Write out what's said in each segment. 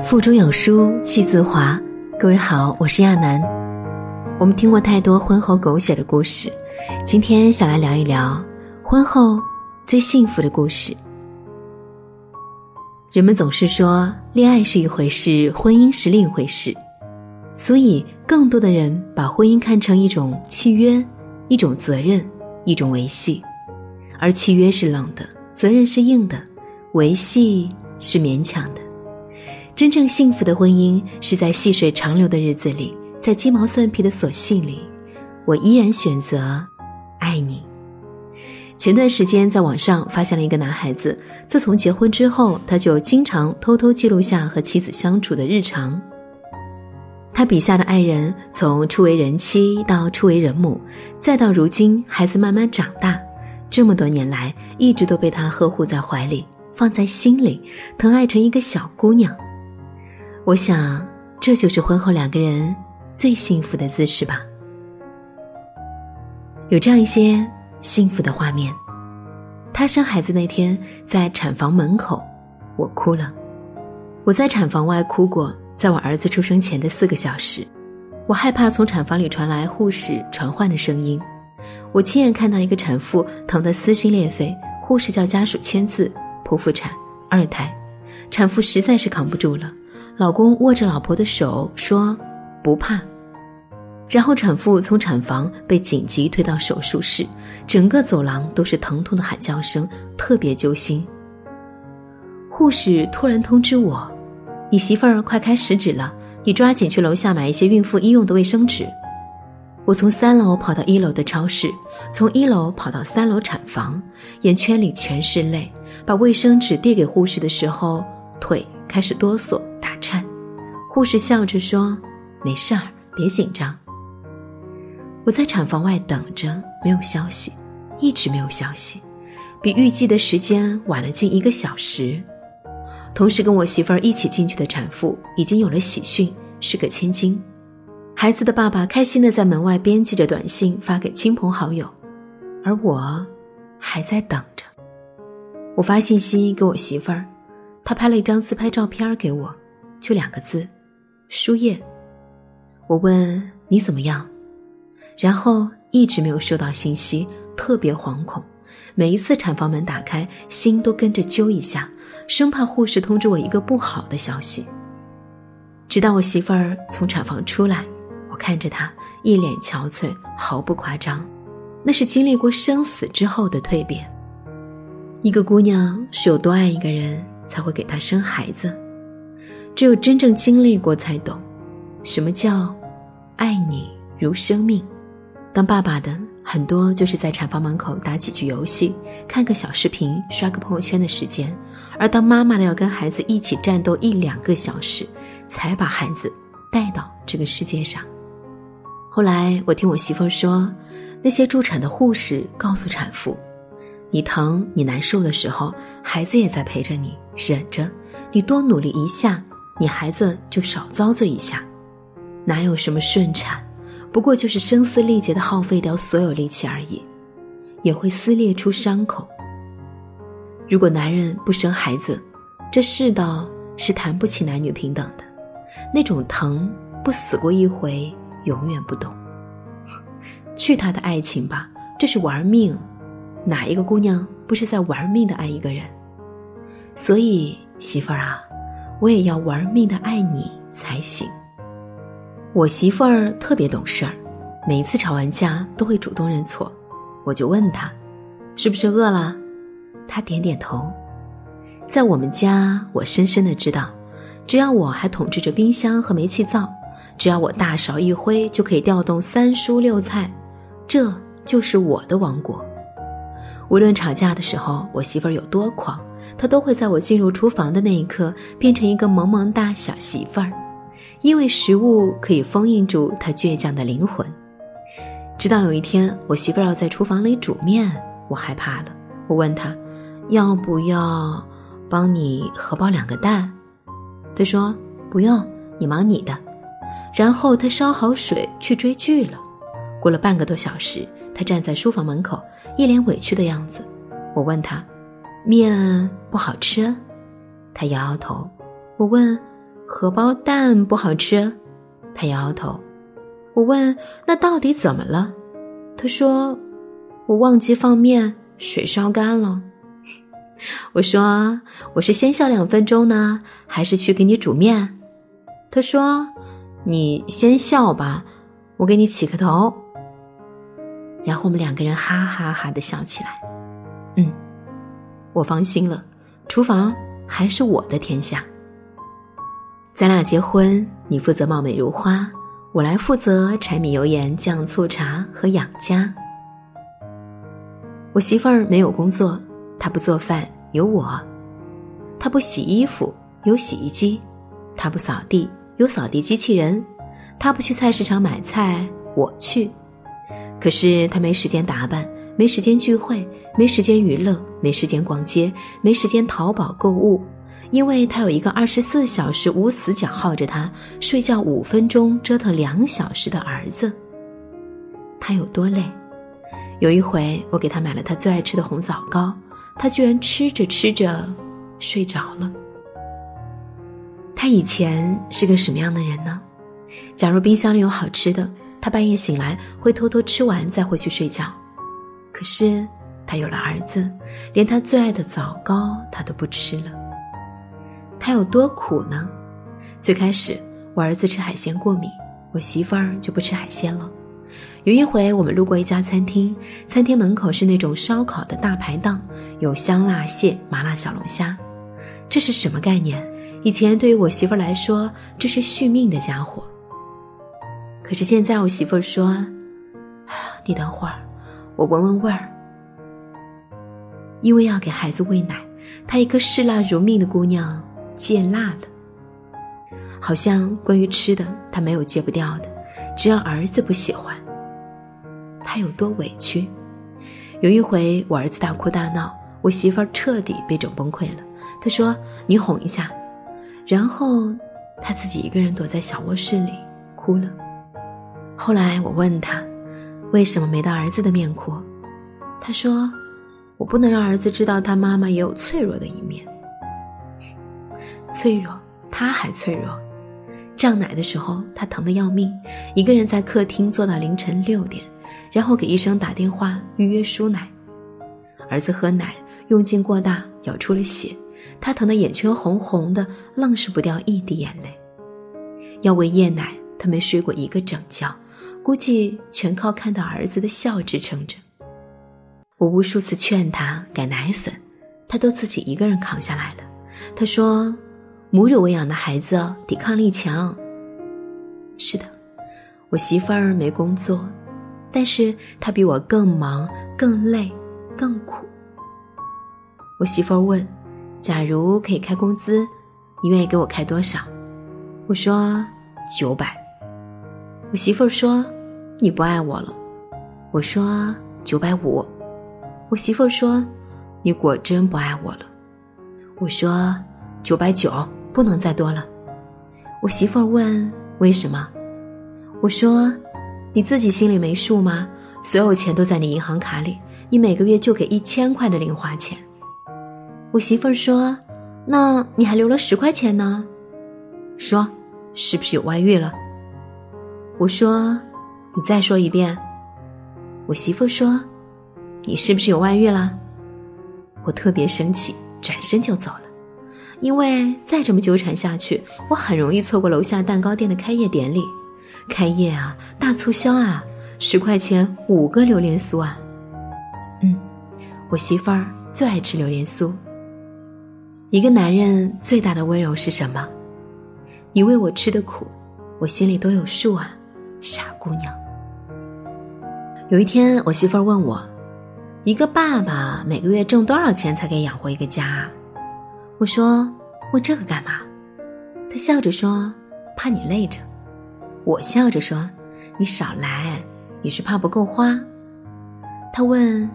腹中有书气自华。各位好，我是亚楠。我们听过太多婚后狗血的故事，今天想来聊一聊婚后最幸福的故事。人们总是说恋爱是一回事，婚姻是另一回事，所以更多的人把婚姻看成一种契约、一种责任、一种维系，而契约是冷的，责任是硬的，维系是勉强的。真正幸福的婚姻是在细水长流的日子里，在鸡毛蒜皮的琐细里，我依然选择爱你。前段时间在网上发现了一个男孩子，自从结婚之后，他就经常偷偷记录下和妻子相处的日常。他笔下的爱人从初为人妻到初为人母，再到如今孩子慢慢长大，这么多年来一直都被他呵护在怀里，放在心里，疼爱成一个小姑娘。我想，这就是婚后两个人最幸福的姿势吧。有这样一些幸福的画面：她生孩子那天，在产房门口，我哭了。我在产房外哭过，在我儿子出生前的四个小时，我害怕从产房里传来护士传唤的声音。我亲眼看到一个产妇疼得撕心裂肺，护士叫家属签字，剖腹产二胎，产妇实在是扛不住了。老公握着老婆的手说：“不怕。”然后产妇从产房被紧急推到手术室，整个走廊都是疼痛的喊叫声，特别揪心。护士突然通知我：“你媳妇儿快开十指了，你抓紧去楼下买一些孕妇医用的卫生纸。”我从三楼跑到一楼的超市，从一楼跑到三楼产房，眼圈里全是泪。把卫生纸递给护士的时候，腿开始哆嗦打颤。护士笑着说：“没事儿，别紧张。”我在产房外等着，没有消息，一直没有消息，比预计的时间晚了近一个小时。同时跟我媳妇儿一起进去的产妇已经有了喜讯，是个千金。孩子的爸爸开心的在门外编辑着短信发给亲朋好友，而我还在等着。我发信息给我媳妇儿，他拍了一张自拍照片给我，就两个字。输液，我问你怎么样，然后一直没有收到信息，特别惶恐。每一次产房门打开，心都跟着揪一下，生怕护士通知我一个不好的消息。直到我媳妇儿从产房出来，我看着她一脸憔悴，毫不夸张，那是经历过生死之后的蜕变。一个姑娘是有多爱一个人，才会给他生孩子。只有真正经历过，才懂什么叫爱你如生命。当爸爸的很多就是在产房门口打几局游戏、看个小视频、刷个朋友圈的时间，而当妈妈的要跟孩子一起战斗一两个小时，才把孩子带到这个世界上。后来我听我媳妇说，那些助产的护士告诉产妇：“你疼、你难受的时候，孩子也在陪着你，忍着，你多努力一下。”你孩子就少遭罪一下，哪有什么顺产，不过就是声嘶力竭的耗费掉所有力气而已，也会撕裂出伤口。如果男人不生孩子，这世道是谈不起男女平等的，那种疼不死过一回，永远不懂。去他的爱情吧，这是玩命，哪一个姑娘不是在玩命的爱一个人？所以媳妇儿啊。我也要玩命的爱你才行。我媳妇儿特别懂事儿，每次吵完架都会主动认错。我就问她，是不是饿了？她点点头。在我们家，我深深的知道，只要我还统治着冰箱和煤气灶，只要我大勺一挥就可以调动三蔬六菜，这就是我的王国。无论吵架的时候，我媳妇儿有多狂。他都会在我进入厨房的那一刻变成一个萌萌哒小媳妇儿，因为食物可以封印住他倔强的灵魂。直到有一天，我媳妇儿要在厨房里煮面，我害怕了。我问她，要不要帮你荷包两个蛋？他说不用，你忙你的。然后他烧好水去追剧了。过了半个多小时，他站在书房门口，一脸委屈的样子。我问他。面不好吃，他摇摇头。我问：“荷包蛋不好吃。他摇摇头。我问：“那到底怎么了？”他说：“我忘记放面，水烧干了。”我说：“我是先笑两分钟呢，还是去给你煮面？”他说：“你先笑吧，我给你起个头。”然后我们两个人哈哈哈的笑起来。我放心了，厨房还是我的天下。咱俩结婚，你负责貌美如花。我来负责柴米油盐酱醋茶和养家。我媳妇儿没有工作，她不做饭，有我；她不洗衣服，有洗衣机；她不扫地，有扫地机器人；她不去菜市场买菜，我去。可是她没时间打扮，没时间聚会，没时间娱乐，没时间逛街，没时间淘宝购物。因为他有一个二十四小时无死角耗着他睡觉五分钟折腾两小时的儿子，他有多累？有一回我给他买了他最爱吃的红枣糕，他居然吃着吃着睡着了。他以前是个什么样的人呢？假如冰箱里有好吃的，他半夜醒来会偷偷吃完再回去睡觉。可是他有了儿子，连他最爱的枣糕他都不吃了。他有多苦呢？最开始，我儿子吃海鲜过敏，我媳妇儿就不吃海鲜了。有一回，我们路过一家餐厅，餐厅门口是那种烧烤的大排档，有香辣蟹、麻辣小龙虾。这是什么概念？以前对于我媳妇儿来说，这是续命的家伙。可是现在，我媳妇儿说：“ 你等会儿，我闻闻味儿。”因为要给孩子喂奶，她一个嗜辣如命的姑娘。戒辣了，好像关于吃的，他没有戒不掉的，只要儿子不喜欢。他有多委屈？有一回我儿子大哭大闹，我媳妇儿彻底被整崩溃了。她说：“你哄一下。”然后他自己一个人躲在小卧室里哭了。后来我问他，为什么没当儿子的面哭？他说：“我不能让儿子知道他妈妈也有脆弱的一面。”脆弱，他还脆弱。胀奶的时候，他疼得要命，一个人在客厅坐到凌晨六点，然后给医生打电话预约输奶。儿子喝奶用劲过大，咬出了血，他疼得眼圈红红的，愣是不掉一滴眼泪。要喂夜奶，他没睡过一个整觉，估计全靠看到儿子的笑支撑着。我无数次劝他改奶粉，他都自己一个人扛下来了。他说。母乳喂养的孩子抵抗力强。是的，我媳妇儿没工作，但是她比我更忙、更累、更苦。我媳妇儿问：“假如可以开工资，你愿意给我开多少？”我说：“九百。”我媳妇儿说：“你不爱我了。”我说：“九百五。”我媳妇儿说：“你果真不爱我了。”我说：“九百九。”不能再多了，我媳妇儿问为什么，我说你自己心里没数吗？所有钱都在你银行卡里，你每个月就给一千块的零花钱。我媳妇儿说，那你还留了十块钱呢，说是不是有外遇了？我说你再说一遍。我媳妇说，你是不是有外遇了？我特别生气，转身就走了。因为再这么纠缠下去，我很容易错过楼下蛋糕店的开业典礼。开业啊，大促销啊，十块钱五个榴莲酥啊。嗯，我媳妇儿最爱吃榴莲酥。一个男人最大的温柔是什么？你为我吃的苦，我心里都有数啊，傻姑娘。有一天，我媳妇儿问我，一个爸爸每个月挣多少钱才可以养活一个家？我说：“问这个干嘛？”他笑着说：“怕你累着。”我笑着说：“你少来，你是怕不够花。”他问：“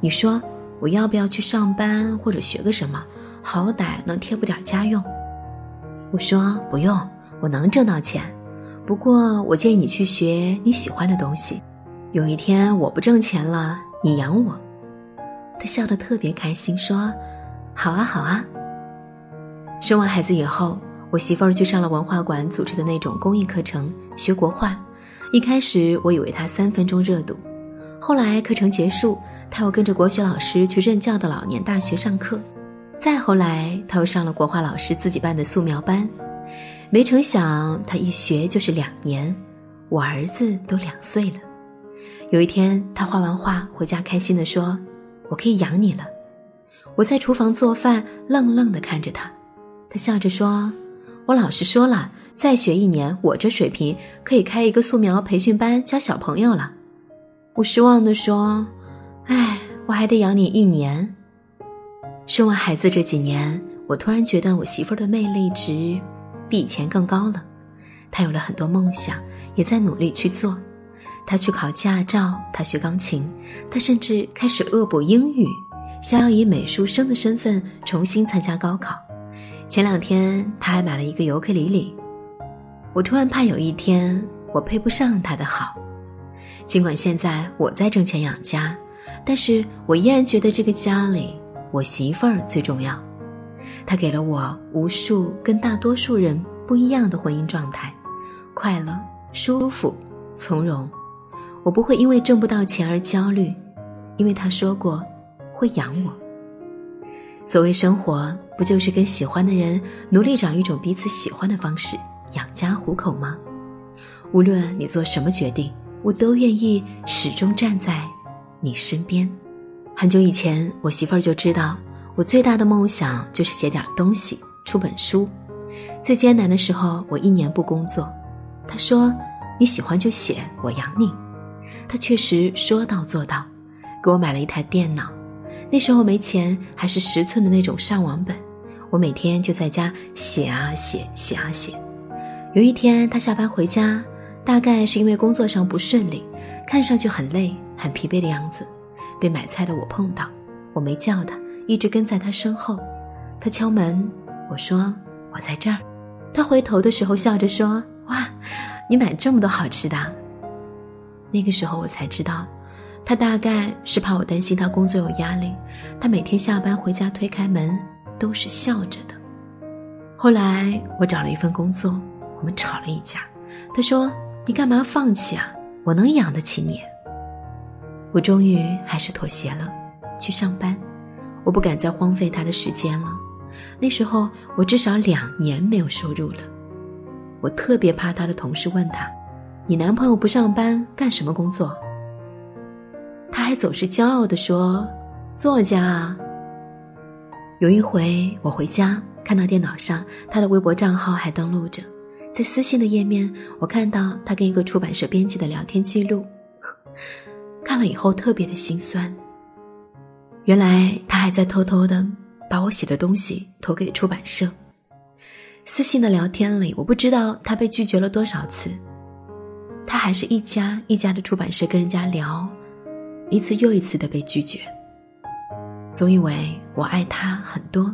你说我要不要去上班或者学个什么，好歹能贴补点家用？”我说：“不用，我能挣到钱。不过我建议你去学你喜欢的东西。有一天我不挣钱了，你养我。”他笑得特别开心，说：“好啊，好啊。”生完孩子以后，我媳妇儿去上了文化馆组织的那种公益课程，学国画。一开始我以为她三分钟热度，后来课程结束，她又跟着国学老师去任教的老年大学上课。再后来，她又上了国画老师自己办的素描班。没成想，他一学就是两年，我儿子都两岁了。有一天，他画完画回家，开心地说：“我可以养你了。”我在厨房做饭，愣愣地看着他。他笑着说。我老师说了，再学一年，我这水平可以开一个素描培训班教小朋友了。我失望地说：“哎，我还得养你一年。”生完孩子这几年，我突然觉得我媳妇儿的魅力值比以前更高了。他有了很多梦想，也在努力去做。他去考驾照，他学钢琴，他甚至开始恶补英语，想要以美术生的身份重新参加高考。前两天他还买了一个尤克里里，我突然怕有一天我配不上他的好。尽管现在我在挣钱养家，但是我依然觉得这个家里我媳妇儿最重要。他给了我无数跟大多数人不一样的婚姻状态，快乐、舒服、从容。我不会因为挣不到钱而焦虑，因为他说过会养我。所谓生活，不就是跟喜欢的人努力找一种彼此喜欢的方式养家糊口吗？无论你做什么决定，我都愿意始终站在你身边。很久以前，我媳妇儿就知道我最大的梦想就是写点东西，出本书。最艰难的时候，我一年不工作，他说：“你喜欢就写，我养你。”他确实说到做到，给我买了一台电脑。那时候没钱，还是十寸的那种上网本，我每天就在家写啊写，写啊写。有一天他下班回家，大概是因为工作上不顺利，看上去很累、很疲惫的样子，被买菜的我碰到，我没叫他，一直跟在他身后。他敲门，我说我在这儿。他回头的时候笑着说：“哇，你买这么多好吃的。”那个时候我才知道。他大概是怕我担心他工作有压力，他每天下班回家推开门都是笑着的。后来我找了一份工作，我们吵了一架。他说：“你干嘛放弃啊？我能养得起你。”我终于还是妥协了，去上班。我不敢再荒废他的时间了。那时候我至少两年没有收入了。我特别怕他的同事问他：“你男朋友不上班干什么工作？”他还总是骄傲地说：“作家啊。”有一回我回家，看到电脑上他的微博账号还登录着，在私信的页面，我看到他跟一个出版社编辑的聊天记录，看了以后特别的心酸。原来他还在偷偷的把我写的东西投给出版社。私信的聊天里，我不知道他被拒绝了多少次，他还是一家一家的出版社跟人家聊。一次又一次的被拒绝，总以为我爱他很多，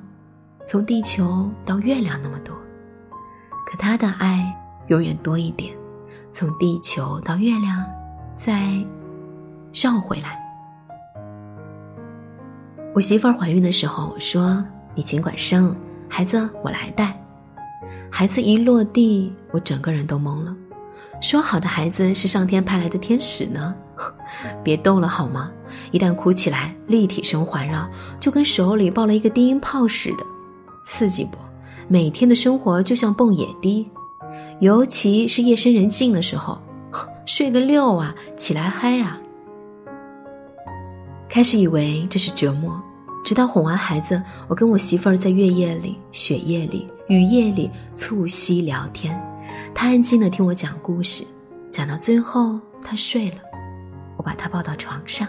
从地球到月亮那么多，可他的爱永远多一点，从地球到月亮，再绕回来。我媳妇儿怀孕的时候，说：“你尽管生，孩子我来带。”孩子一落地，我整个人都懵了。说好的孩子是上天派来的天使呢？别逗了好吗？一旦哭起来，立体声环绕，就跟手里抱了一个低音炮似的，刺激不？每天的生活就像蹦野迪，尤其是夜深人静的时候，睡个六啊，起来嗨啊！开始以为这是折磨，直到哄完孩子，我跟我媳妇儿在月夜里、雪夜里、雨夜里促膝聊天。她安静的听我讲故事，讲到最后，她睡了。我把她抱到床上，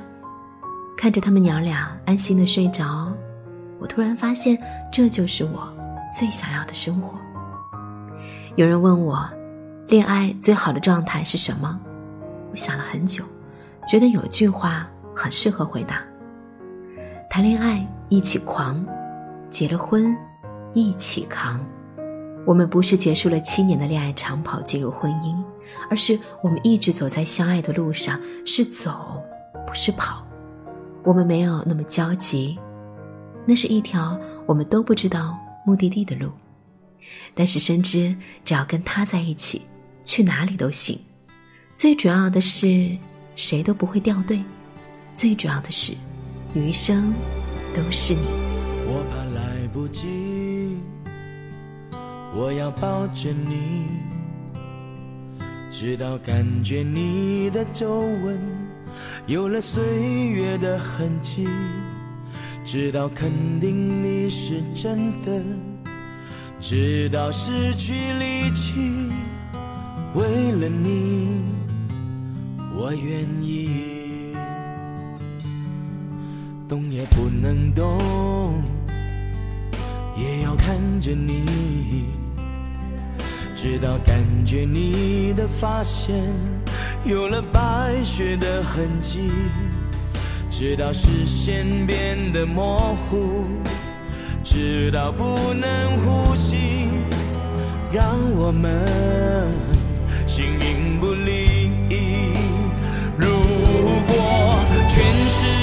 看着他们娘俩安心的睡着，我突然发现，这就是我最想要的生活。有人问我，恋爱最好的状态是什么？我想了很久，觉得有句话很适合回答：谈恋爱一起狂，结了婚一起扛。我们不是结束了七年的恋爱长跑进入婚姻，而是我们一直走在相爱的路上，是走，不是跑。我们没有那么焦急，那是一条我们都不知道目的地的路。但是深知只要跟他在一起，去哪里都行。最主要的是，谁都不会掉队。最主要的是，余生都是你。我怕来不及，我要抱着你，直到感觉你的皱纹有了岁月的痕迹。直到肯定你是真的，直到失去力气，为了你，我愿意能动，也要看着你，直到感觉你的发线有了白雪的痕迹。直到视线变得模糊，直到不能呼吸，让我们形影不离。如果全世界，